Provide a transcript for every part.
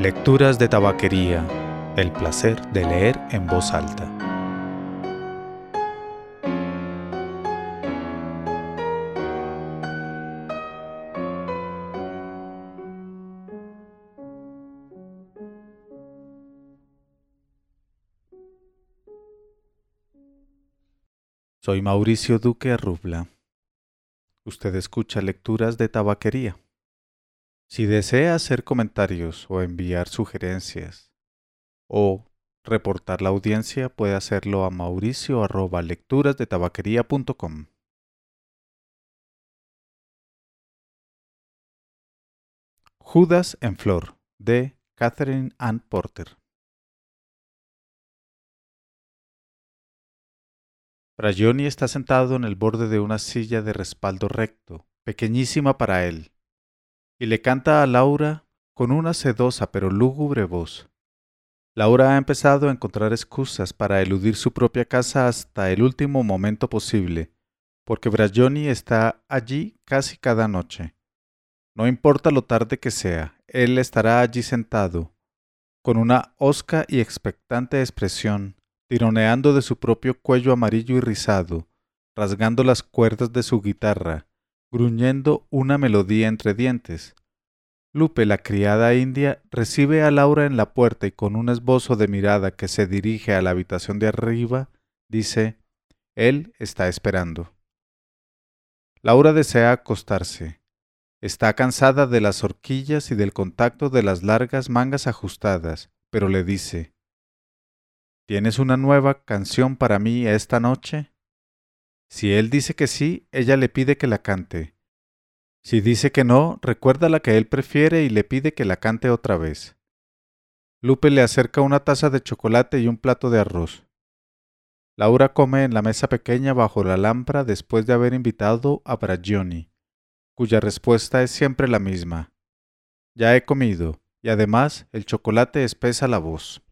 Lecturas de tabaquería. El placer de leer en voz alta. Soy Mauricio Duque Arrubla. Usted escucha lecturas de tabaquería. Si desea hacer comentarios o enviar sugerencias o reportar la audiencia, puede hacerlo a mauricio arroba lecturasdetabaquería.com. Judas en Flor, de Catherine Ann Porter. Brayoni está sentado en el borde de una silla de respaldo recto, pequeñísima para él y le canta a Laura con una sedosa pero lúgubre voz. Laura ha empezado a encontrar excusas para eludir su propia casa hasta el último momento posible, porque Brajoni está allí casi cada noche. No importa lo tarde que sea, él estará allí sentado, con una hosca y expectante expresión, tironeando de su propio cuello amarillo y rizado, rasgando las cuerdas de su guitarra, gruñendo una melodía entre dientes. Lupe, la criada india, recibe a Laura en la puerta y con un esbozo de mirada que se dirige a la habitación de arriba, dice Él está esperando. Laura desea acostarse. Está cansada de las horquillas y del contacto de las largas mangas ajustadas, pero le dice ¿Tienes una nueva canción para mí esta noche? Si él dice que sí, ella le pide que la cante. Si dice que no, recuerda la que él prefiere y le pide que la cante otra vez. Lupe le acerca una taza de chocolate y un plato de arroz. Laura come en la mesa pequeña bajo la lámpara después de haber invitado a Bragioni, cuya respuesta es siempre la misma. Ya he comido, y además el chocolate espesa la voz.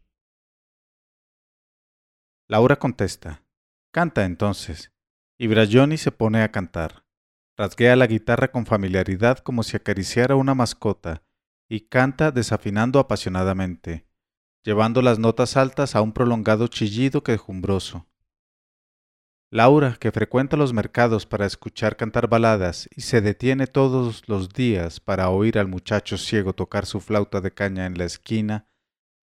Laura contesta. Canta entonces y Brajoni se pone a cantar. Rasguea la guitarra con familiaridad como si acariciara una mascota y canta desafinando apasionadamente, llevando las notas altas a un prolongado chillido quejumbroso. Laura, que frecuenta los mercados para escuchar cantar baladas y se detiene todos los días para oír al muchacho ciego tocar su flauta de caña en la esquina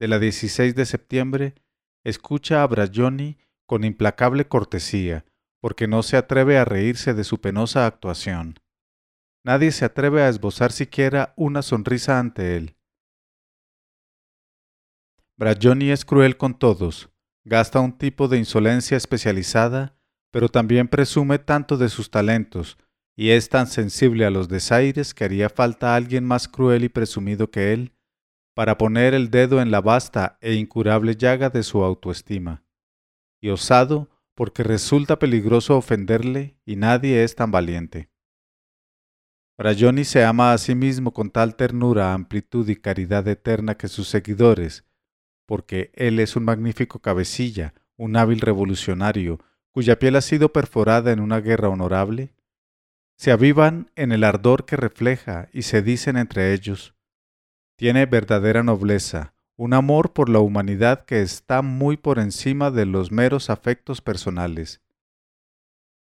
de la 16 de septiembre, escucha a Brajoni con implacable cortesía, porque no se atreve a reírse de su penosa actuación. Nadie se atreve a esbozar siquiera una sonrisa ante él. Brajoni es cruel con todos, gasta un tipo de insolencia especializada, pero también presume tanto de sus talentos, y es tan sensible a los desaires que haría falta alguien más cruel y presumido que él, para poner el dedo en la vasta e incurable llaga de su autoestima. Y osado, porque resulta peligroso ofenderle y nadie es tan valiente. Brayoni se ama a sí mismo con tal ternura, amplitud y caridad eterna que sus seguidores, porque él es un magnífico cabecilla, un hábil revolucionario, cuya piel ha sido perforada en una guerra honorable, se avivan en el ardor que refleja y se dicen entre ellos, tiene verdadera nobleza, un amor por la humanidad que está muy por encima de los meros afectos personales.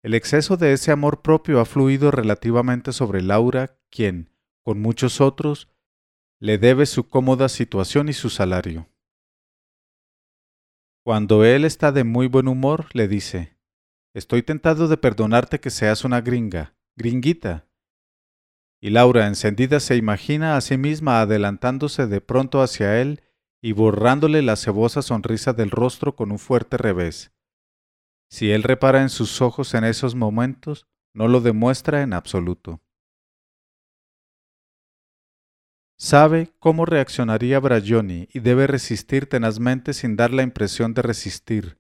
El exceso de ese amor propio ha fluido relativamente sobre Laura, quien, con muchos otros, le debe su cómoda situación y su salario. Cuando él está de muy buen humor, le dice, Estoy tentado de perdonarte que seas una gringa, gringuita, y Laura, encendida, se imagina a sí misma adelantándose de pronto hacia él y borrándole la cebosa sonrisa del rostro con un fuerte revés. Si él repara en sus ojos en esos momentos, no lo demuestra en absoluto. Sabe cómo reaccionaría Brajoni y debe resistir tenazmente sin dar la impresión de resistir,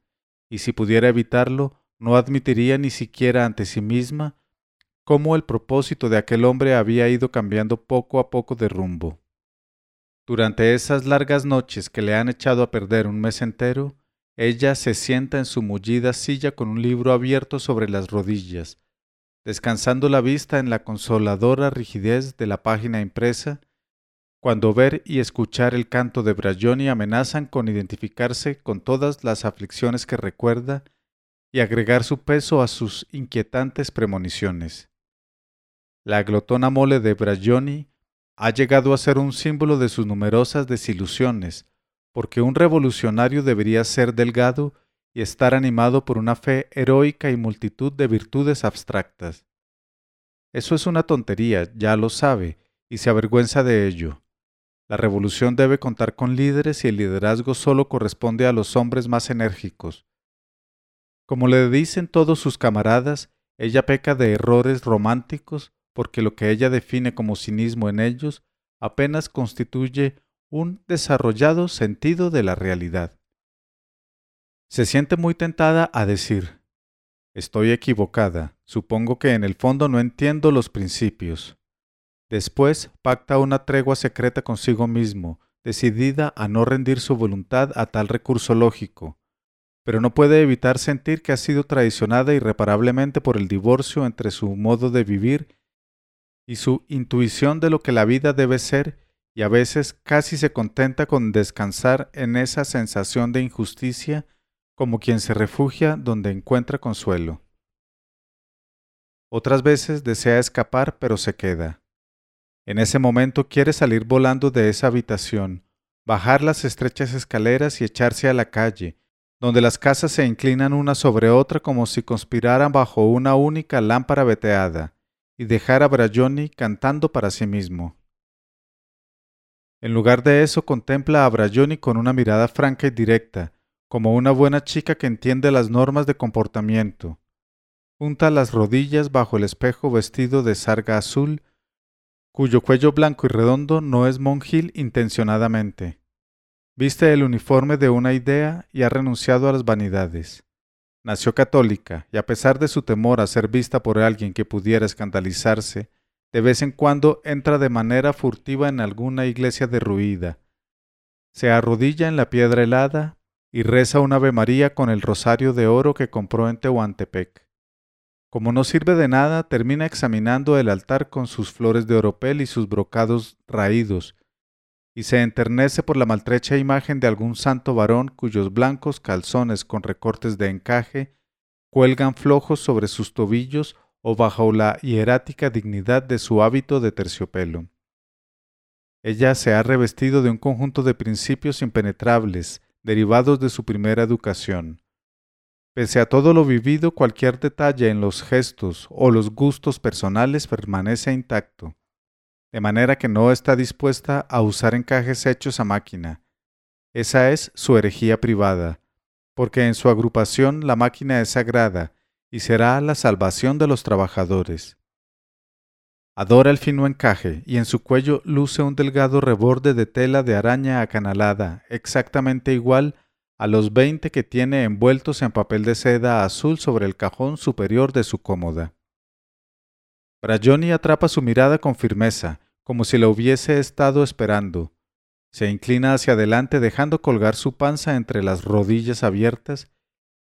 y si pudiera evitarlo, no admitiría ni siquiera ante sí misma cómo el propósito de aquel hombre había ido cambiando poco a poco de rumbo. Durante esas largas noches que le han echado a perder un mes entero, ella se sienta en su mullida silla con un libro abierto sobre las rodillas, descansando la vista en la consoladora rigidez de la página impresa, cuando ver y escuchar el canto de Brayoni amenazan con identificarse con todas las aflicciones que recuerda y agregar su peso a sus inquietantes premoniciones. La glotona mole de Brayoni ha llegado a ser un símbolo de sus numerosas desilusiones, porque un revolucionario debería ser delgado y estar animado por una fe heroica y multitud de virtudes abstractas. Eso es una tontería, ya lo sabe, y se avergüenza de ello. La revolución debe contar con líderes y el liderazgo solo corresponde a los hombres más enérgicos. Como le dicen todos sus camaradas, ella peca de errores románticos porque lo que ella define como cinismo en ellos apenas constituye un desarrollado sentido de la realidad. Se siente muy tentada a decir, estoy equivocada, supongo que en el fondo no entiendo los principios. Después pacta una tregua secreta consigo mismo, decidida a no rendir su voluntad a tal recurso lógico, pero no puede evitar sentir que ha sido traicionada irreparablemente por el divorcio entre su modo de vivir y su intuición de lo que la vida debe ser, y a veces casi se contenta con descansar en esa sensación de injusticia como quien se refugia donde encuentra consuelo. Otras veces desea escapar pero se queda. En ese momento quiere salir volando de esa habitación, bajar las estrechas escaleras y echarse a la calle, donde las casas se inclinan una sobre otra como si conspiraran bajo una única lámpara veteada, y dejar a Brayoni cantando para sí mismo. En lugar de eso contempla a Brayoni con una mirada franca y directa, como una buena chica que entiende las normas de comportamiento. Junta las rodillas bajo el espejo vestido de sarga azul cuyo cuello blanco y redondo no es monjil intencionadamente. Viste el uniforme de una idea y ha renunciado a las vanidades. Nació católica y a pesar de su temor a ser vista por alguien que pudiera escandalizarse, de vez en cuando entra de manera furtiva en alguna iglesia derruida. Se arrodilla en la piedra helada y reza un Ave María con el rosario de oro que compró en Tehuantepec. Como no sirve de nada, termina examinando el altar con sus flores de oropel y sus brocados raídos, y se enternece por la maltrecha imagen de algún santo varón cuyos blancos calzones con recortes de encaje cuelgan flojos sobre sus tobillos o bajo la hierática dignidad de su hábito de terciopelo. Ella se ha revestido de un conjunto de principios impenetrables, derivados de su primera educación. Pese a todo lo vivido, cualquier detalle en los gestos o los gustos personales permanece intacto, de manera que no está dispuesta a usar encajes hechos a máquina. Esa es su herejía privada, porque en su agrupación la máquina es sagrada y será la salvación de los trabajadores. Adora el fino encaje y en su cuello luce un delgado reborde de tela de araña acanalada, exactamente igual a los veinte que tiene envueltos en papel de seda azul sobre el cajón superior de su cómoda. Brayoni atrapa su mirada con firmeza, como si la hubiese estado esperando. Se inclina hacia adelante dejando colgar su panza entre las rodillas abiertas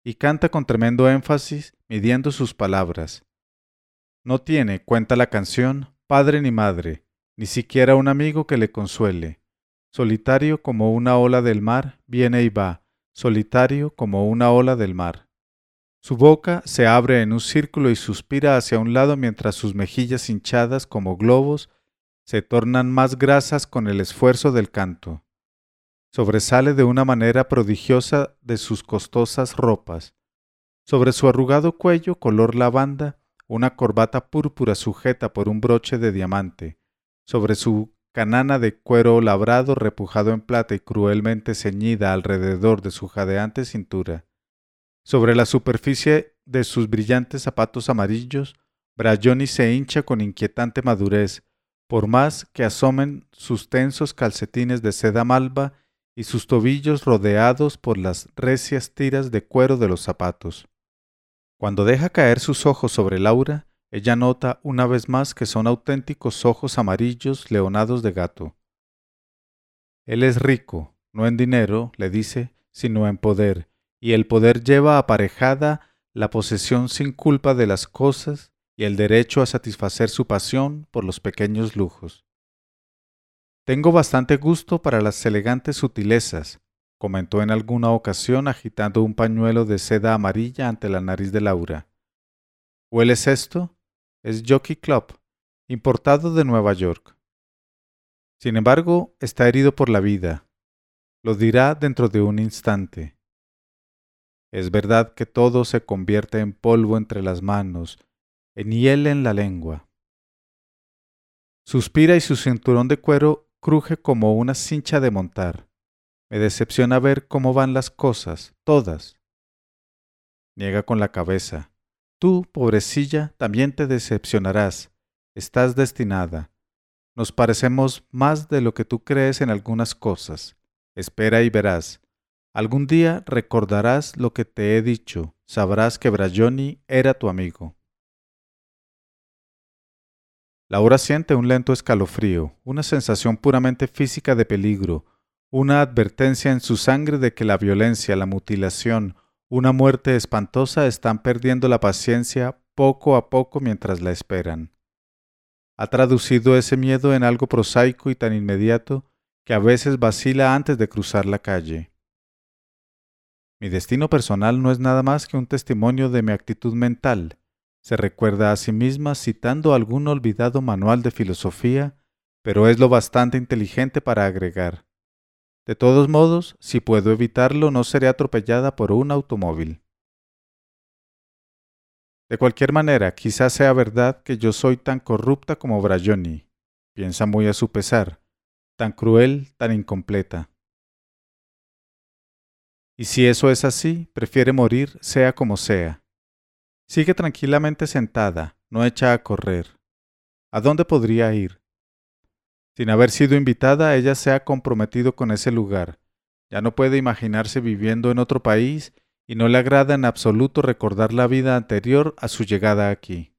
y canta con tremendo énfasis, midiendo sus palabras. No tiene, cuenta la canción, padre ni madre, ni siquiera un amigo que le consuele. Solitario como una ola del mar, viene y va, solitario como una ola del mar. Su boca se abre en un círculo y suspira hacia un lado mientras sus mejillas hinchadas como globos se tornan más grasas con el esfuerzo del canto. Sobresale de una manera prodigiosa de sus costosas ropas. Sobre su arrugado cuello color lavanda, una corbata púrpura sujeta por un broche de diamante. Sobre su canana de cuero labrado repujado en plata y cruelmente ceñida alrededor de su jadeante cintura. Sobre la superficie de sus brillantes zapatos amarillos, Brayoni se hincha con inquietante madurez, por más que asomen sus tensos calcetines de seda malva y sus tobillos rodeados por las recias tiras de cuero de los zapatos. Cuando deja caer sus ojos sobre Laura, ella nota una vez más que son auténticos ojos amarillos leonados de gato. Él es rico, no en dinero, le dice, sino en poder, y el poder lleva aparejada la posesión sin culpa de las cosas y el derecho a satisfacer su pasión por los pequeños lujos. Tengo bastante gusto para las elegantes sutilezas, comentó en alguna ocasión agitando un pañuelo de seda amarilla ante la nariz de Laura. ¿Hueles esto? Es Jockey Club, importado de Nueva York. Sin embargo, está herido por la vida. Lo dirá dentro de un instante. Es verdad que todo se convierte en polvo entre las manos, en hiel en la lengua. Suspira y su cinturón de cuero cruje como una cincha de montar. Me decepciona ver cómo van las cosas, todas. Niega con la cabeza. Tú, pobrecilla, también te decepcionarás. Estás destinada. Nos parecemos más de lo que tú crees en algunas cosas. Espera y verás. Algún día recordarás lo que te he dicho. Sabrás que Brayoni era tu amigo. Laura siente un lento escalofrío, una sensación puramente física de peligro, una advertencia en su sangre de que la violencia, la mutilación, una muerte espantosa están perdiendo la paciencia poco a poco mientras la esperan. Ha traducido ese miedo en algo prosaico y tan inmediato que a veces vacila antes de cruzar la calle. Mi destino personal no es nada más que un testimonio de mi actitud mental. Se recuerda a sí misma citando algún olvidado manual de filosofía, pero es lo bastante inteligente para agregar. De todos modos, si puedo evitarlo, no seré atropellada por un automóvil. De cualquier manera, quizás sea verdad que yo soy tan corrupta como Brayoni. Piensa muy a su pesar, tan cruel, tan incompleta. Y si eso es así, prefiere morir sea como sea. Sigue tranquilamente sentada, no echa a correr. ¿A dónde podría ir? Sin haber sido invitada, ella se ha comprometido con ese lugar. Ya no puede imaginarse viviendo en otro país y no le agrada en absoluto recordar la vida anterior a su llegada aquí.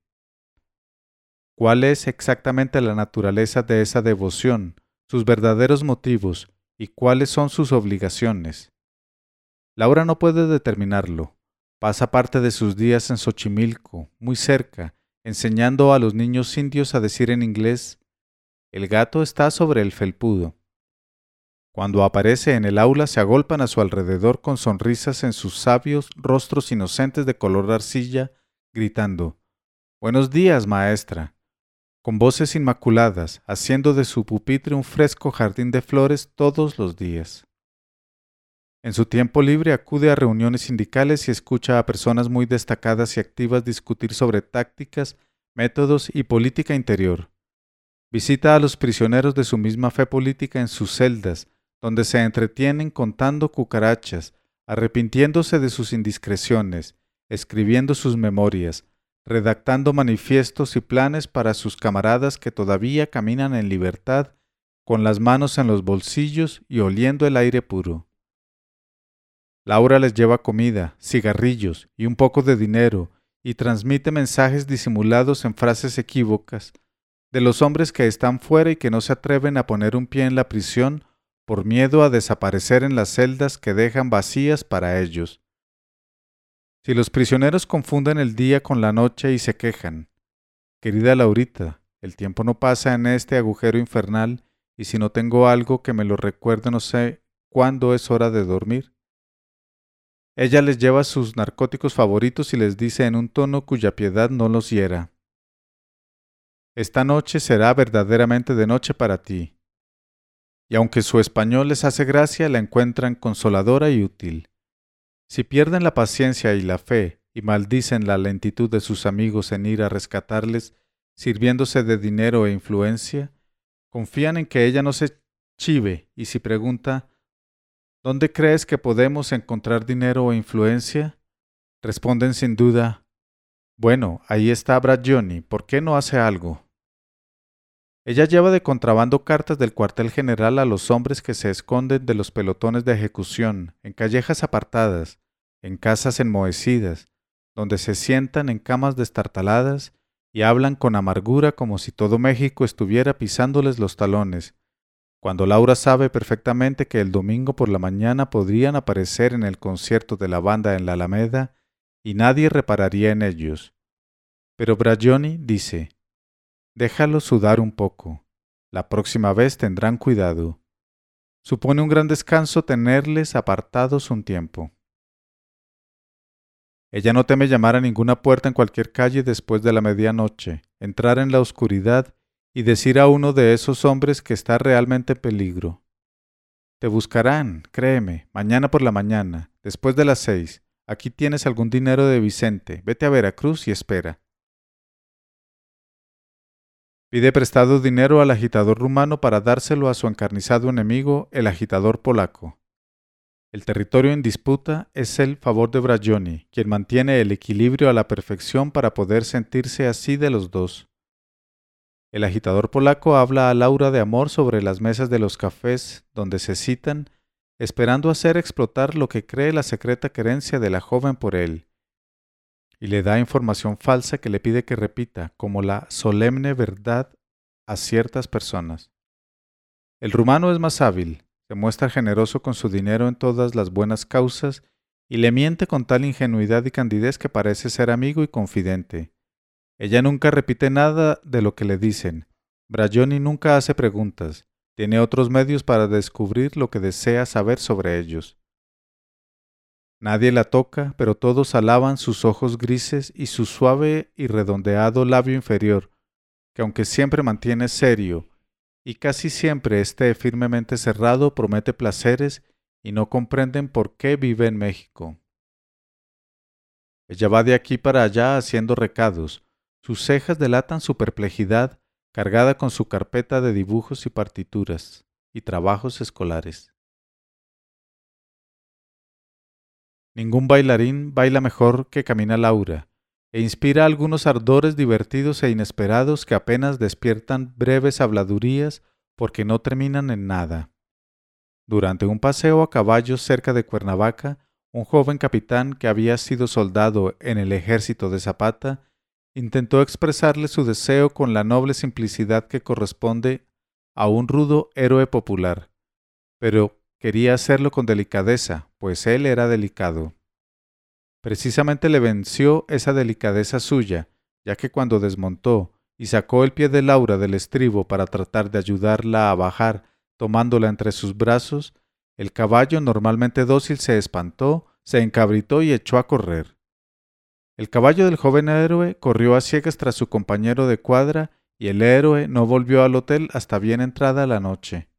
¿Cuál es exactamente la naturaleza de esa devoción, sus verdaderos motivos y cuáles son sus obligaciones? Laura no puede determinarlo. Pasa parte de sus días en Xochimilco, muy cerca, enseñando a los niños indios a decir en inglés el gato está sobre el felpudo. Cuando aparece en el aula se agolpan a su alrededor con sonrisas en sus sabios rostros inocentes de color arcilla, gritando Buenos días, maestra, con voces inmaculadas, haciendo de su pupitre un fresco jardín de flores todos los días. En su tiempo libre acude a reuniones sindicales y escucha a personas muy destacadas y activas discutir sobre tácticas, métodos y política interior. Visita a los prisioneros de su misma fe política en sus celdas, donde se entretienen contando cucarachas, arrepintiéndose de sus indiscreciones, escribiendo sus memorias, redactando manifiestos y planes para sus camaradas que todavía caminan en libertad, con las manos en los bolsillos y oliendo el aire puro. Laura les lleva comida, cigarrillos y un poco de dinero, y transmite mensajes disimulados en frases equívocas, de los hombres que están fuera y que no se atreven a poner un pie en la prisión por miedo a desaparecer en las celdas que dejan vacías para ellos. Si los prisioneros confunden el día con la noche y se quejan, querida Laurita, el tiempo no pasa en este agujero infernal y si no tengo algo que me lo recuerde no sé cuándo es hora de dormir. Ella les lleva sus narcóticos favoritos y les dice en un tono cuya piedad no los hiera. Esta noche será verdaderamente de noche para ti. Y aunque su español les hace gracia, la encuentran consoladora y útil. Si pierden la paciencia y la fe y maldicen la lentitud de sus amigos en ir a rescatarles, sirviéndose de dinero e influencia, confían en que ella no se chive y si pregunta ¿Dónde crees que podemos encontrar dinero o influencia? Responden sin duda Bueno, ahí está Brad Johnny, ¿por qué no hace algo? Ella lleva de contrabando cartas del cuartel general a los hombres que se esconden de los pelotones de ejecución, en callejas apartadas, en casas enmohecidas, donde se sientan en camas destartaladas y hablan con amargura como si todo México estuviera pisándoles los talones, cuando Laura sabe perfectamente que el domingo por la mañana podrían aparecer en el concierto de la banda en la Alameda y nadie repararía en ellos. Pero Brajoni dice, Déjalo sudar un poco. La próxima vez tendrán cuidado. Supone un gran descanso tenerles apartados un tiempo. Ella no teme llamar a ninguna puerta en cualquier calle después de la medianoche, entrar en la oscuridad y decir a uno de esos hombres que está realmente en peligro. Te buscarán, créeme, mañana por la mañana, después de las seis. Aquí tienes algún dinero de Vicente. Vete a Veracruz y espera. Pide prestado dinero al agitador rumano para dárselo a su encarnizado enemigo, el agitador polaco. El territorio en disputa es el favor de Brajoni, quien mantiene el equilibrio a la perfección para poder sentirse así de los dos. El agitador polaco habla a Laura de amor sobre las mesas de los cafés donde se citan, esperando hacer explotar lo que cree la secreta querencia de la joven por él, y le da información falsa que le pide que repita como la solemne verdad a ciertas personas. El rumano es más hábil, se muestra generoso con su dinero en todas las buenas causas y le miente con tal ingenuidad y candidez que parece ser amigo y confidente. Ella nunca repite nada de lo que le dicen. Brayoni nunca hace preguntas. Tiene otros medios para descubrir lo que desea saber sobre ellos. Nadie la toca, pero todos alaban sus ojos grises y su suave y redondeado labio inferior, que aunque siempre mantiene serio y casi siempre esté firmemente cerrado, promete placeres y no comprenden por qué vive en México. Ella va de aquí para allá haciendo recados. Sus cejas delatan su perplejidad, cargada con su carpeta de dibujos y partituras y trabajos escolares. Ningún bailarín baila mejor que Camina Laura, e inspira algunos ardores divertidos e inesperados que apenas despiertan breves habladurías porque no terminan en nada. Durante un paseo a caballo cerca de Cuernavaca, un joven capitán que había sido soldado en el ejército de Zapata intentó expresarle su deseo con la noble simplicidad que corresponde a un rudo héroe popular, pero quería hacerlo con delicadeza, pues él era delicado. Precisamente le venció esa delicadeza suya, ya que cuando desmontó y sacó el pie de Laura del estribo para tratar de ayudarla a bajar tomándola entre sus brazos, el caballo normalmente dócil se espantó, se encabritó y echó a correr. El caballo del joven héroe corrió a ciegas tras su compañero de cuadra y el héroe no volvió al hotel hasta bien entrada la noche.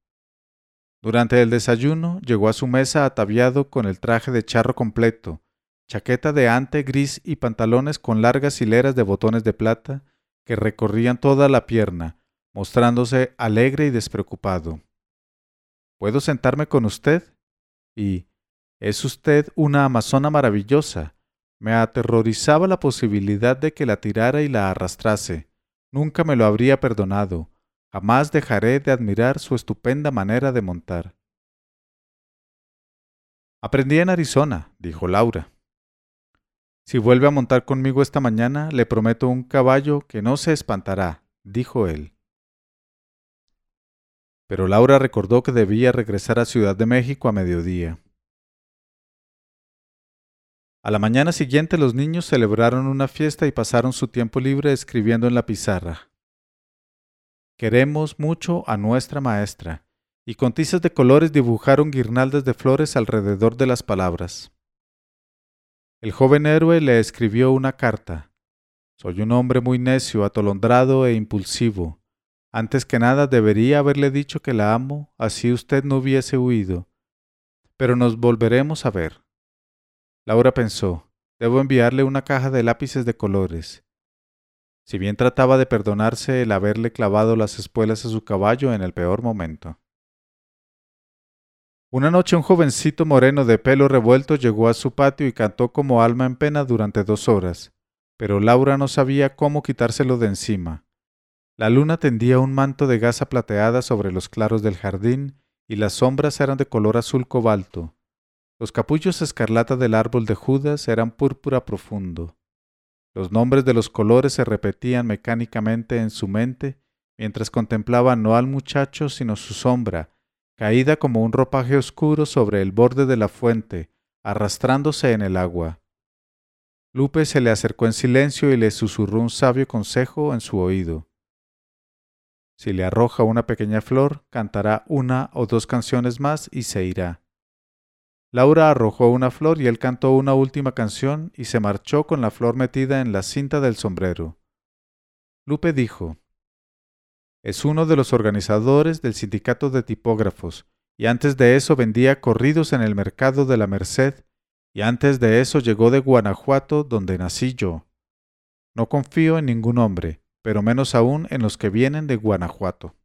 Durante el desayuno llegó a su mesa ataviado con el traje de charro completo, chaqueta de ante gris y pantalones con largas hileras de botones de plata que recorrían toda la pierna, mostrándose alegre y despreocupado. ¿Puedo sentarme con usted? Y es usted una amazona maravillosa. Me aterrorizaba la posibilidad de que la tirara y la arrastrase. Nunca me lo habría perdonado. Jamás dejaré de admirar su estupenda manera de montar. Aprendí en Arizona, dijo Laura. Si vuelve a montar conmigo esta mañana, le prometo un caballo que no se espantará, dijo él. Pero Laura recordó que debía regresar a Ciudad de México a mediodía. A la mañana siguiente los niños celebraron una fiesta y pasaron su tiempo libre escribiendo en la pizarra. Queremos mucho a nuestra maestra, y con tizas de colores dibujaron guirnaldas de flores alrededor de las palabras. El joven héroe le escribió una carta. Soy un hombre muy necio, atolondrado e impulsivo. Antes que nada debería haberle dicho que la amo, así usted no hubiese huido. Pero nos volveremos a ver. Laura pensó, debo enviarle una caja de lápices de colores. Si bien trataba de perdonarse el haberle clavado las espuelas a su caballo en el peor momento. Una noche un jovencito moreno de pelo revuelto llegó a su patio y cantó como alma en pena durante dos horas, pero Laura no sabía cómo quitárselo de encima. La luna tendía un manto de gasa plateada sobre los claros del jardín y las sombras eran de color azul cobalto. Los capullos escarlata del árbol de Judas eran púrpura profundo. Los nombres de los colores se repetían mecánicamente en su mente mientras contemplaba no al muchacho sino su sombra, caída como un ropaje oscuro sobre el borde de la fuente, arrastrándose en el agua. Lupe se le acercó en silencio y le susurró un sabio consejo en su oído. Si le arroja una pequeña flor, cantará una o dos canciones más y se irá. Laura arrojó una flor y él cantó una última canción y se marchó con la flor metida en la cinta del sombrero. Lupe dijo, Es uno de los organizadores del sindicato de tipógrafos, y antes de eso vendía corridos en el mercado de la Merced, y antes de eso llegó de Guanajuato, donde nací yo. No confío en ningún hombre, pero menos aún en los que vienen de Guanajuato.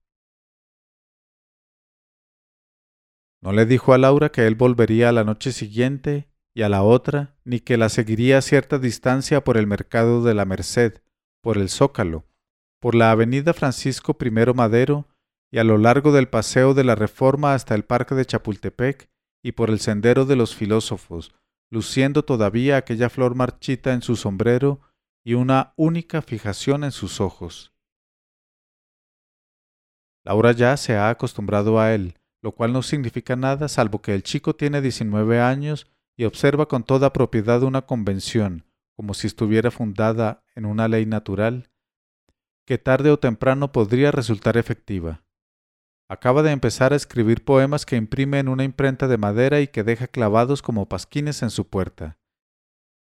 No le dijo a Laura que él volvería a la noche siguiente y a la otra, ni que la seguiría a cierta distancia por el mercado de la Merced, por el Zócalo, por la avenida Francisco I Madero y a lo largo del Paseo de la Reforma hasta el Parque de Chapultepec y por el Sendero de los Filósofos, luciendo todavía aquella flor marchita en su sombrero y una única fijación en sus ojos. Laura ya se ha acostumbrado a él, lo cual no significa nada salvo que el chico tiene 19 años y observa con toda propiedad una convención, como si estuviera fundada en una ley natural, que tarde o temprano podría resultar efectiva. Acaba de empezar a escribir poemas que imprime en una imprenta de madera y que deja clavados como pasquines en su puerta.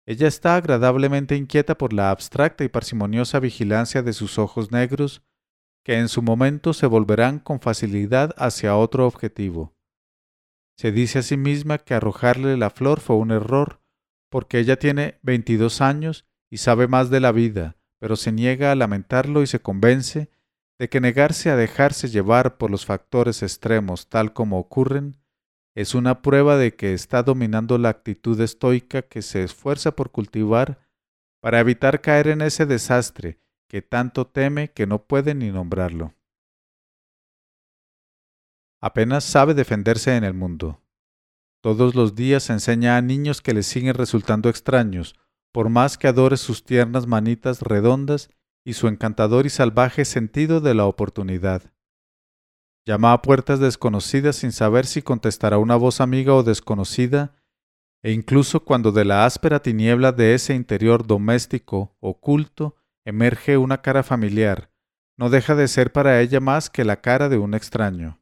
Ella está agradablemente inquieta por la abstracta y parsimoniosa vigilancia de sus ojos negros, que en su momento se volverán con facilidad hacia otro objetivo. Se dice a sí misma que arrojarle la flor fue un error, porque ella tiene veintidós años y sabe más de la vida, pero se niega a lamentarlo y se convence de que negarse a dejarse llevar por los factores extremos tal como ocurren es una prueba de que está dominando la actitud estoica que se esfuerza por cultivar para evitar caer en ese desastre que tanto teme que no puede ni nombrarlo. Apenas sabe defenderse en el mundo. Todos los días enseña a niños que le siguen resultando extraños, por más que adore sus tiernas manitas redondas y su encantador y salvaje sentido de la oportunidad. Llama a puertas desconocidas sin saber si contestará una voz amiga o desconocida, e incluso cuando de la áspera tiniebla de ese interior doméstico, oculto, emerge una cara familiar, no deja de ser para ella más que la cara de un extraño.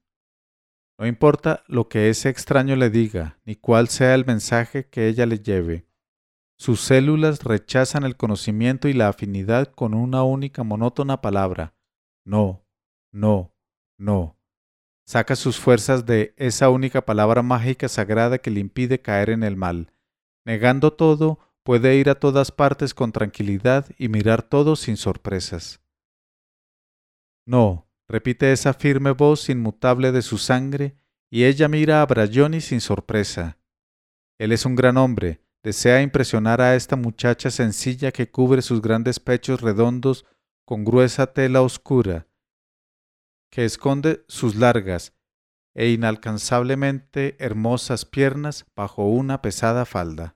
No importa lo que ese extraño le diga, ni cuál sea el mensaje que ella le lleve, sus células rechazan el conocimiento y la afinidad con una única monótona palabra. No, no, no. Saca sus fuerzas de esa única palabra mágica sagrada que le impide caer en el mal. Negando todo, puede ir a todas partes con tranquilidad y mirar todo sin sorpresas. No, repite esa firme voz inmutable de su sangre, y ella mira a Brayoni sin sorpresa. Él es un gran hombre, desea impresionar a esta muchacha sencilla que cubre sus grandes pechos redondos con gruesa tela oscura, que esconde sus largas e inalcanzablemente hermosas piernas bajo una pesada falda.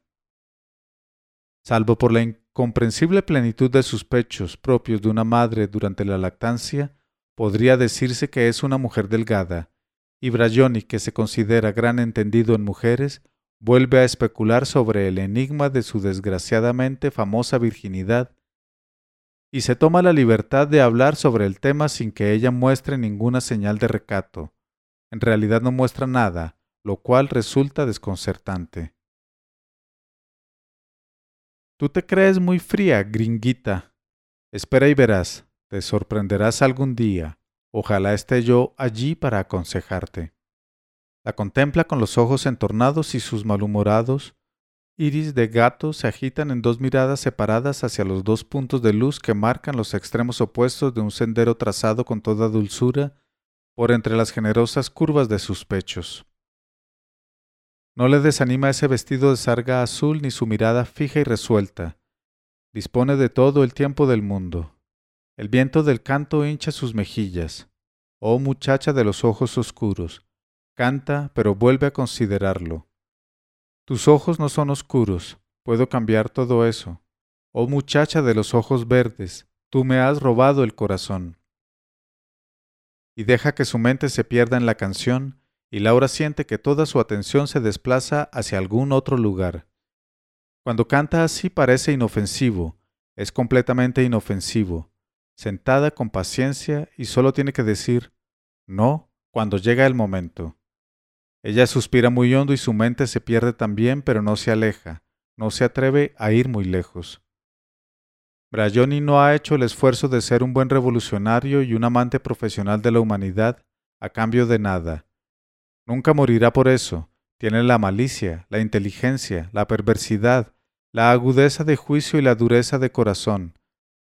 Salvo por la incomprensible plenitud de sus pechos propios de una madre durante la lactancia, podría decirse que es una mujer delgada, y Brayoni, que se considera gran entendido en mujeres, vuelve a especular sobre el enigma de su desgraciadamente famosa virginidad y se toma la libertad de hablar sobre el tema sin que ella muestre ninguna señal de recato. En realidad no muestra nada, lo cual resulta desconcertante. Tú te crees muy fría, gringuita. Espera y verás, te sorprenderás algún día. Ojalá esté yo allí para aconsejarte. La contempla con los ojos entornados y sus malhumorados iris de gato se agitan en dos miradas separadas hacia los dos puntos de luz que marcan los extremos opuestos de un sendero trazado con toda dulzura por entre las generosas curvas de sus pechos. No le desanima ese vestido de sarga azul ni su mirada fija y resuelta. Dispone de todo el tiempo del mundo. El viento del canto hincha sus mejillas. Oh muchacha de los ojos oscuros, Canta, pero vuelve a considerarlo. Tus ojos no son oscuros, puedo cambiar todo eso. Oh muchacha de los ojos verdes, tú me has robado el corazón. Y deja que su mente se pierda en la canción, y Laura siente que toda su atención se desplaza hacia algún otro lugar. Cuando canta así parece inofensivo, es completamente inofensivo. sentada con paciencia y solo tiene que decir no cuando llega el momento. Ella suspira muy hondo y su mente se pierde también, pero no se aleja, no se atreve a ir muy lejos. Brayoni no ha hecho el esfuerzo de ser un buen revolucionario y un amante profesional de la humanidad a cambio de nada. Nunca morirá por eso. Tiene la malicia, la inteligencia, la perversidad, la agudeza de juicio y la dureza de corazón,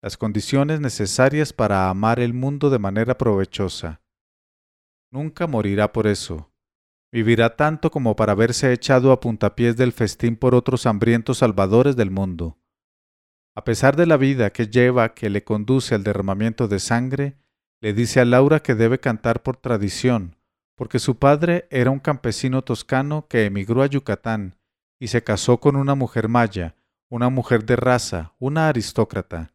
las condiciones necesarias para amar el mundo de manera provechosa. Nunca morirá por eso. Vivirá tanto como para verse echado a puntapiés del festín por otros hambrientos salvadores del mundo. A pesar de la vida que lleva que le conduce al derramamiento de sangre, le dice a Laura que debe cantar por tradición, porque su padre era un campesino toscano que emigró a Yucatán y se casó con una mujer maya, una mujer de raza, una aristócrata.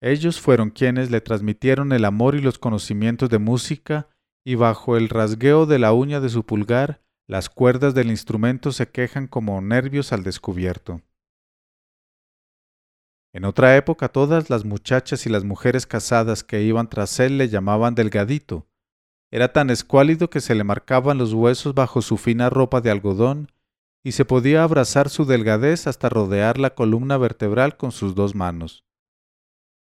Ellos fueron quienes le transmitieron el amor y los conocimientos de música, y bajo el rasgueo de la uña de su pulgar, las cuerdas del instrumento se quejan como nervios al descubierto. En otra época todas las muchachas y las mujeres casadas que iban tras él le llamaban delgadito. Era tan escuálido que se le marcaban los huesos bajo su fina ropa de algodón y se podía abrazar su delgadez hasta rodear la columna vertebral con sus dos manos.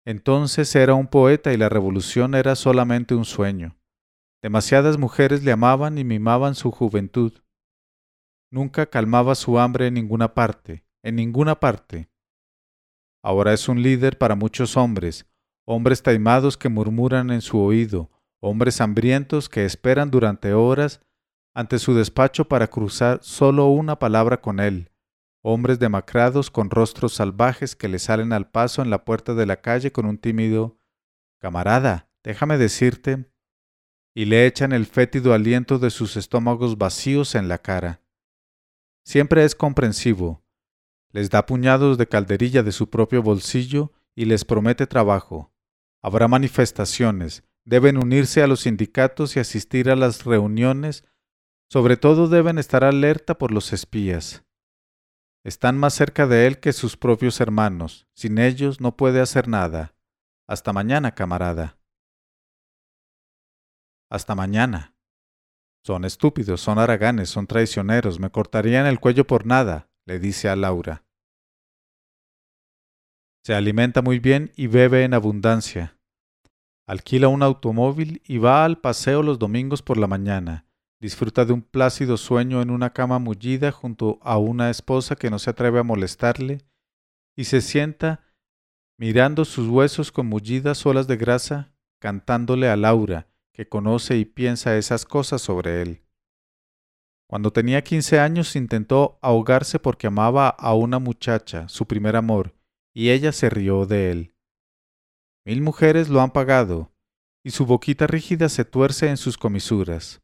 Entonces era un poeta y la revolución era solamente un sueño. Demasiadas mujeres le amaban y mimaban su juventud. Nunca calmaba su hambre en ninguna parte, en ninguna parte. Ahora es un líder para muchos hombres, hombres taimados que murmuran en su oído, hombres hambrientos que esperan durante horas ante su despacho para cruzar solo una palabra con él, hombres demacrados con rostros salvajes que le salen al paso en la puerta de la calle con un tímido Camarada, déjame decirte, y le echan el fétido aliento de sus estómagos vacíos en la cara. Siempre es comprensivo, les da puñados de calderilla de su propio bolsillo y les promete trabajo. Habrá manifestaciones, deben unirse a los sindicatos y asistir a las reuniones, sobre todo deben estar alerta por los espías. Están más cerca de él que sus propios hermanos, sin ellos no puede hacer nada. Hasta mañana, camarada. Hasta mañana. Son estúpidos, son haraganes, son traicioneros, me cortarían el cuello por nada, le dice a Laura. Se alimenta muy bien y bebe en abundancia. Alquila un automóvil y va al paseo los domingos por la mañana. Disfruta de un plácido sueño en una cama mullida junto a una esposa que no se atreve a molestarle y se sienta mirando sus huesos con mullidas olas de grasa, cantándole a Laura, que conoce y piensa esas cosas sobre él. Cuando tenía quince años intentó ahogarse porque amaba a una muchacha, su primer amor, y ella se rió de él. Mil mujeres lo han pagado, y su boquita rígida se tuerce en sus comisuras.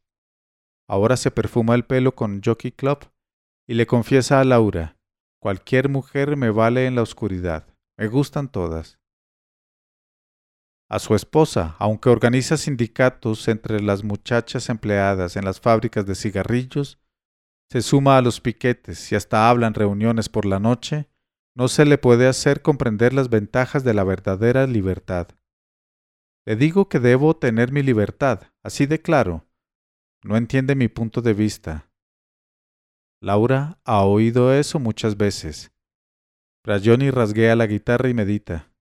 Ahora se perfuma el pelo con Jockey Club y le confiesa a Laura, cualquier mujer me vale en la oscuridad, me gustan todas. A su esposa, aunque organiza sindicatos entre las muchachas empleadas en las fábricas de cigarrillos, se suma a los piquetes y hasta habla en reuniones por la noche, no se le puede hacer comprender las ventajas de la verdadera libertad. Le digo que debo tener mi libertad, así de claro. No entiende mi punto de vista. Laura ha oído eso muchas veces. Brayoni rasguea la guitarra y medita.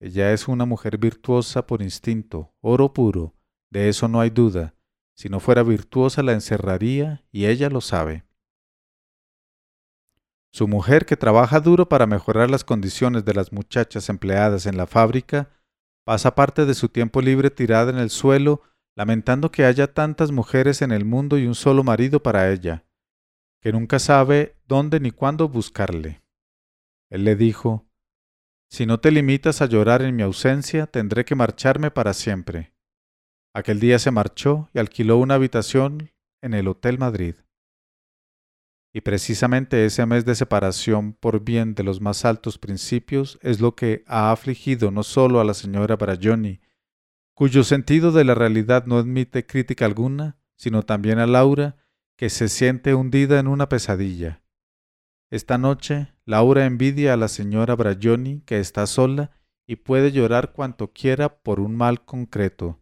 Ella es una mujer virtuosa por instinto, oro puro, de eso no hay duda, si no fuera virtuosa la encerraría y ella lo sabe. Su mujer, que trabaja duro para mejorar las condiciones de las muchachas empleadas en la fábrica, pasa parte de su tiempo libre tirada en el suelo, lamentando que haya tantas mujeres en el mundo y un solo marido para ella, que nunca sabe dónde ni cuándo buscarle. Él le dijo, Si no te limitas a llorar en mi ausencia, tendré que marcharme para siempre. Aquel día se marchó y alquiló una habitación en el Hotel Madrid. Y precisamente ese mes de separación por bien de los más altos principios es lo que ha afligido no solo a la señora Brayoni, cuyo sentido de la realidad no admite crítica alguna, sino también a Laura, que se siente hundida en una pesadilla. Esta noche, Laura envidia a la señora Brayoni, que está sola y puede llorar cuanto quiera por un mal concreto.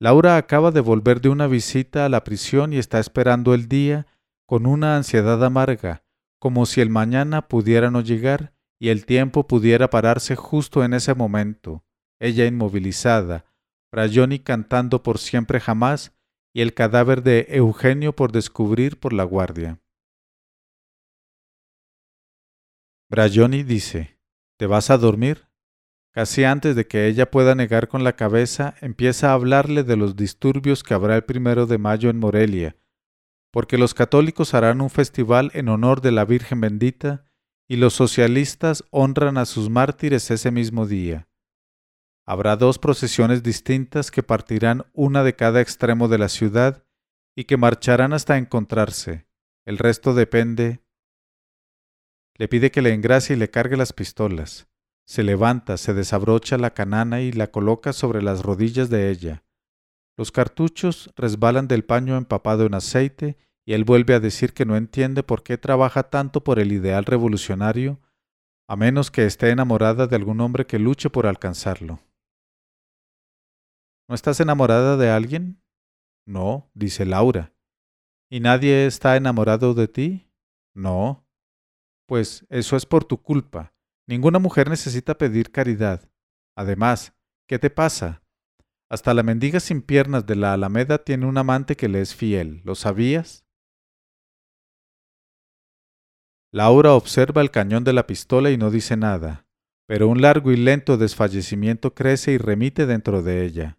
Laura acaba de volver de una visita a la prisión y está esperando el día con una ansiedad amarga, como si el mañana pudiera no llegar y el tiempo pudiera pararse justo en ese momento, ella inmovilizada, Brayoni cantando por siempre jamás y el cadáver de Eugenio por descubrir por la guardia. Brayoni dice, ¿te vas a dormir? Casi antes de que ella pueda negar con la cabeza, empieza a hablarle de los disturbios que habrá el primero de mayo en Morelia, porque los católicos harán un festival en honor de la Virgen bendita y los socialistas honran a sus mártires ese mismo día. Habrá dos procesiones distintas que partirán una de cada extremo de la ciudad y que marcharán hasta encontrarse. El resto depende. Le pide que le engracie y le cargue las pistolas. Se levanta, se desabrocha la canana y la coloca sobre las rodillas de ella. Los cartuchos resbalan del paño empapado en aceite y él vuelve a decir que no entiende por qué trabaja tanto por el ideal revolucionario, a menos que esté enamorada de algún hombre que luche por alcanzarlo. ¿No estás enamorada de alguien? No, dice Laura. ¿Y nadie está enamorado de ti? No. Pues eso es por tu culpa. Ninguna mujer necesita pedir caridad. Además, ¿qué te pasa? Hasta la mendiga sin piernas de la Alameda tiene un amante que le es fiel. ¿Lo sabías? Laura observa el cañón de la pistola y no dice nada, pero un largo y lento desfallecimiento crece y remite dentro de ella.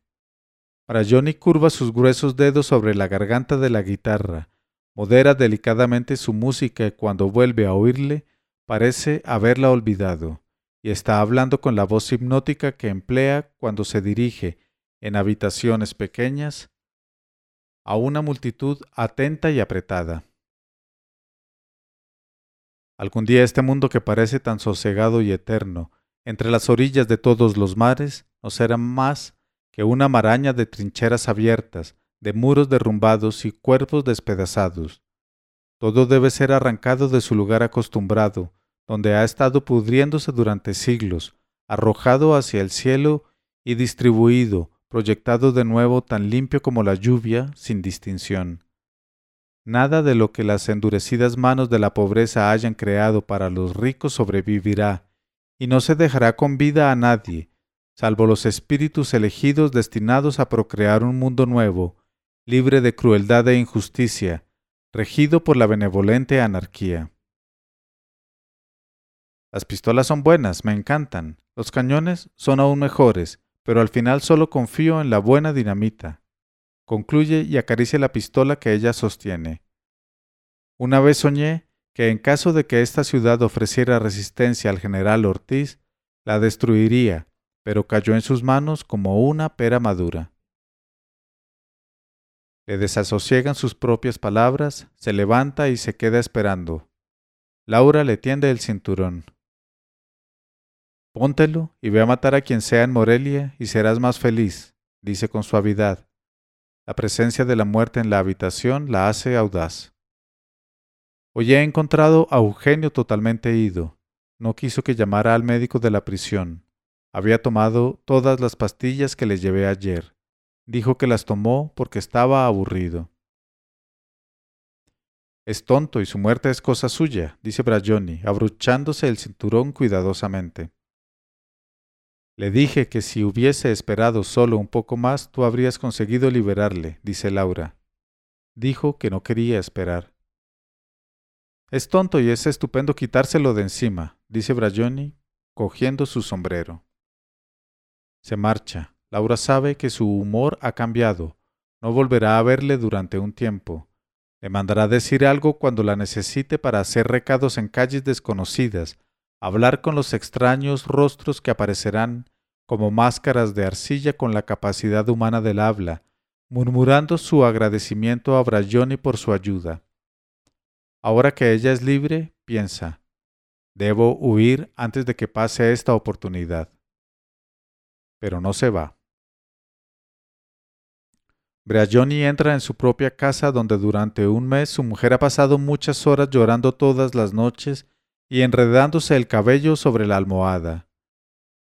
Johnny curva sus gruesos dedos sobre la garganta de la guitarra, modera delicadamente su música y cuando vuelve a oírle, parece haberla olvidado, y está hablando con la voz hipnótica que emplea cuando se dirige, en habitaciones pequeñas, a una multitud atenta y apretada. Algún día este mundo que parece tan sosegado y eterno, entre las orillas de todos los mares, no será más que una maraña de trincheras abiertas, de muros derrumbados y cuerpos despedazados. Todo debe ser arrancado de su lugar acostumbrado, donde ha estado pudriéndose durante siglos, arrojado hacia el cielo y distribuido, proyectado de nuevo tan limpio como la lluvia, sin distinción. Nada de lo que las endurecidas manos de la pobreza hayan creado para los ricos sobrevivirá, y no se dejará con vida a nadie, salvo los espíritus elegidos destinados a procrear un mundo nuevo, libre de crueldad e injusticia, regido por la benevolente anarquía. Las pistolas son buenas, me encantan. Los cañones son aún mejores, pero al final solo confío en la buena dinamita. Concluye y acaricia la pistola que ella sostiene. Una vez soñé que en caso de que esta ciudad ofreciera resistencia al general Ortiz, la destruiría pero cayó en sus manos como una pera madura. Le desasosiegan sus propias palabras, se levanta y se queda esperando. Laura le tiende el cinturón. Póntelo y ve a matar a quien sea en Morelia y serás más feliz, dice con suavidad. La presencia de la muerte en la habitación la hace audaz. Hoy he encontrado a Eugenio totalmente ido. No quiso que llamara al médico de la prisión. Había tomado todas las pastillas que le llevé ayer. Dijo que las tomó porque estaba aburrido. Es tonto y su muerte es cosa suya, dice Brayoni, abruchándose el cinturón cuidadosamente. Le dije que si hubiese esperado solo un poco más, tú habrías conseguido liberarle, dice Laura. Dijo que no quería esperar. Es tonto y es estupendo quitárselo de encima, dice Brayoni, cogiendo su sombrero. Se marcha. Laura sabe que su humor ha cambiado. No volverá a verle durante un tiempo. Le mandará decir algo cuando la necesite para hacer recados en calles desconocidas, hablar con los extraños rostros que aparecerán como máscaras de arcilla con la capacidad humana del habla, murmurando su agradecimiento a Brayoni por su ayuda. Ahora que ella es libre, piensa, debo huir antes de que pase esta oportunidad pero no se va. Briajoni entra en su propia casa donde durante un mes su mujer ha pasado muchas horas llorando todas las noches y enredándose el cabello sobre la almohada.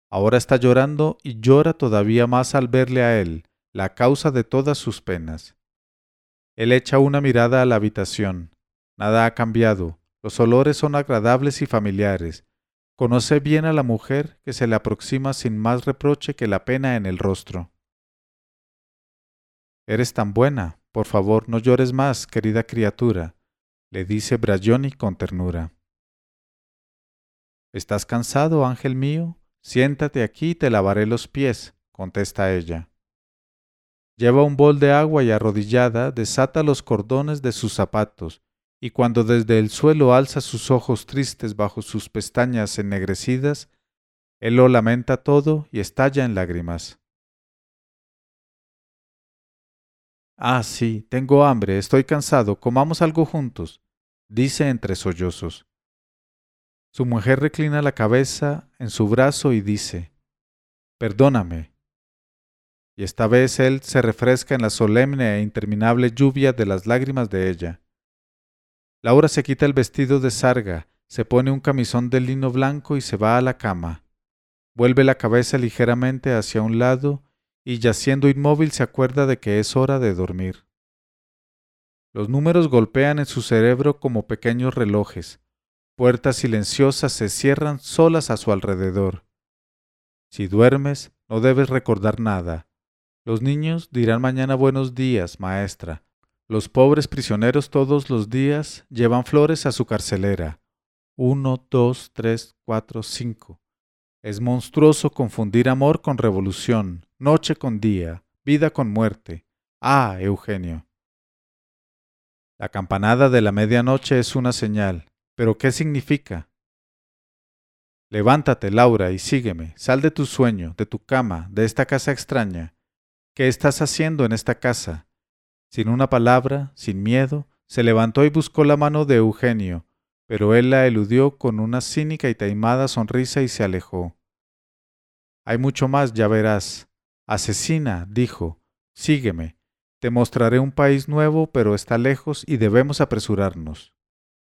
Ahora está llorando y llora todavía más al verle a él, la causa de todas sus penas. Él echa una mirada a la habitación. Nada ha cambiado. Los olores son agradables y familiares. Conoce bien a la mujer que se le aproxima sin más reproche que la pena en el rostro. Eres tan buena, por favor, no llores más, querida criatura, le dice Brayoni con ternura. ¿Estás cansado, ángel mío? Siéntate aquí y te lavaré los pies, contesta ella. Lleva un bol de agua y arrodillada desata los cordones de sus zapatos, y cuando desde el suelo alza sus ojos tristes bajo sus pestañas ennegrecidas, él lo lamenta todo y estalla en lágrimas. Ah, sí, tengo hambre, estoy cansado, comamos algo juntos, dice entre sollozos. Su mujer reclina la cabeza en su brazo y dice, Perdóname. Y esta vez él se refresca en la solemne e interminable lluvia de las lágrimas de ella. Laura se quita el vestido de sarga, se pone un camisón de lino blanco y se va a la cama. Vuelve la cabeza ligeramente hacia un lado y yaciendo inmóvil se acuerda de que es hora de dormir. Los números golpean en su cerebro como pequeños relojes. Puertas silenciosas se cierran solas a su alrededor. Si duermes, no debes recordar nada. Los niños dirán mañana buenos días, maestra. Los pobres prisioneros todos los días llevan flores a su carcelera. Uno, dos, tres, cuatro, cinco. Es monstruoso confundir amor con revolución, noche con día, vida con muerte. Ah, Eugenio. La campanada de la medianoche es una señal. ¿Pero qué significa? Levántate, Laura, y sígueme. Sal de tu sueño, de tu cama, de esta casa extraña. ¿Qué estás haciendo en esta casa? Sin una palabra, sin miedo, se levantó y buscó la mano de Eugenio, pero él la eludió con una cínica y taimada sonrisa y se alejó. Hay mucho más, ya verás. Asesina, dijo, sígueme. Te mostraré un país nuevo, pero está lejos y debemos apresurarnos.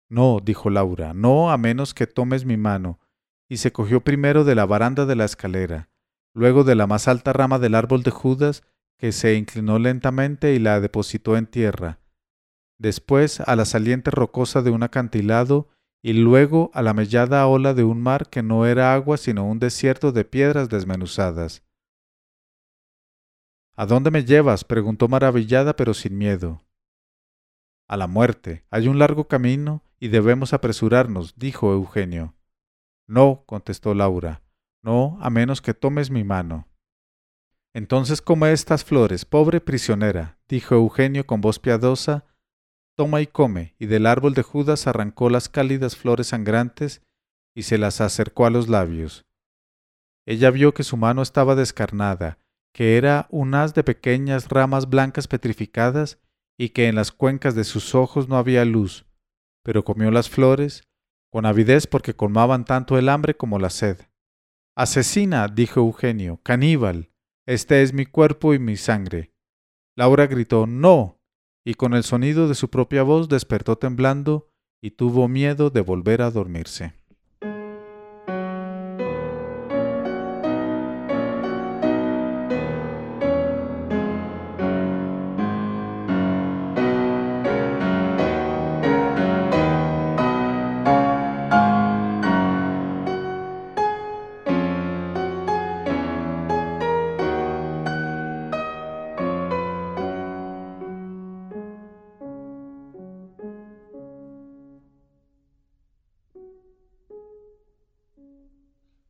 No, dijo Laura, no a menos que tomes mi mano, y se cogió primero de la baranda de la escalera, luego de la más alta rama del árbol de Judas, que se inclinó lentamente y la depositó en tierra, después a la saliente rocosa de un acantilado, y luego a la mellada ola de un mar que no era agua sino un desierto de piedras desmenuzadas. ¿A dónde me llevas? preguntó maravillada pero sin miedo. A la muerte. Hay un largo camino y debemos apresurarnos, dijo Eugenio. No, contestó Laura, no, a menos que tomes mi mano. Entonces come estas flores, pobre prisionera, dijo Eugenio con voz piadosa. Toma y come, y del árbol de Judas arrancó las cálidas flores sangrantes y se las acercó a los labios. Ella vio que su mano estaba descarnada, que era un haz de pequeñas ramas blancas petrificadas y que en las cuencas de sus ojos no había luz, pero comió las flores, con avidez porque colmaban tanto el hambre como la sed. Asesina, dijo Eugenio, caníbal, este es mi cuerpo y mi sangre. Laura gritó No, y con el sonido de su propia voz despertó temblando y tuvo miedo de volver a dormirse.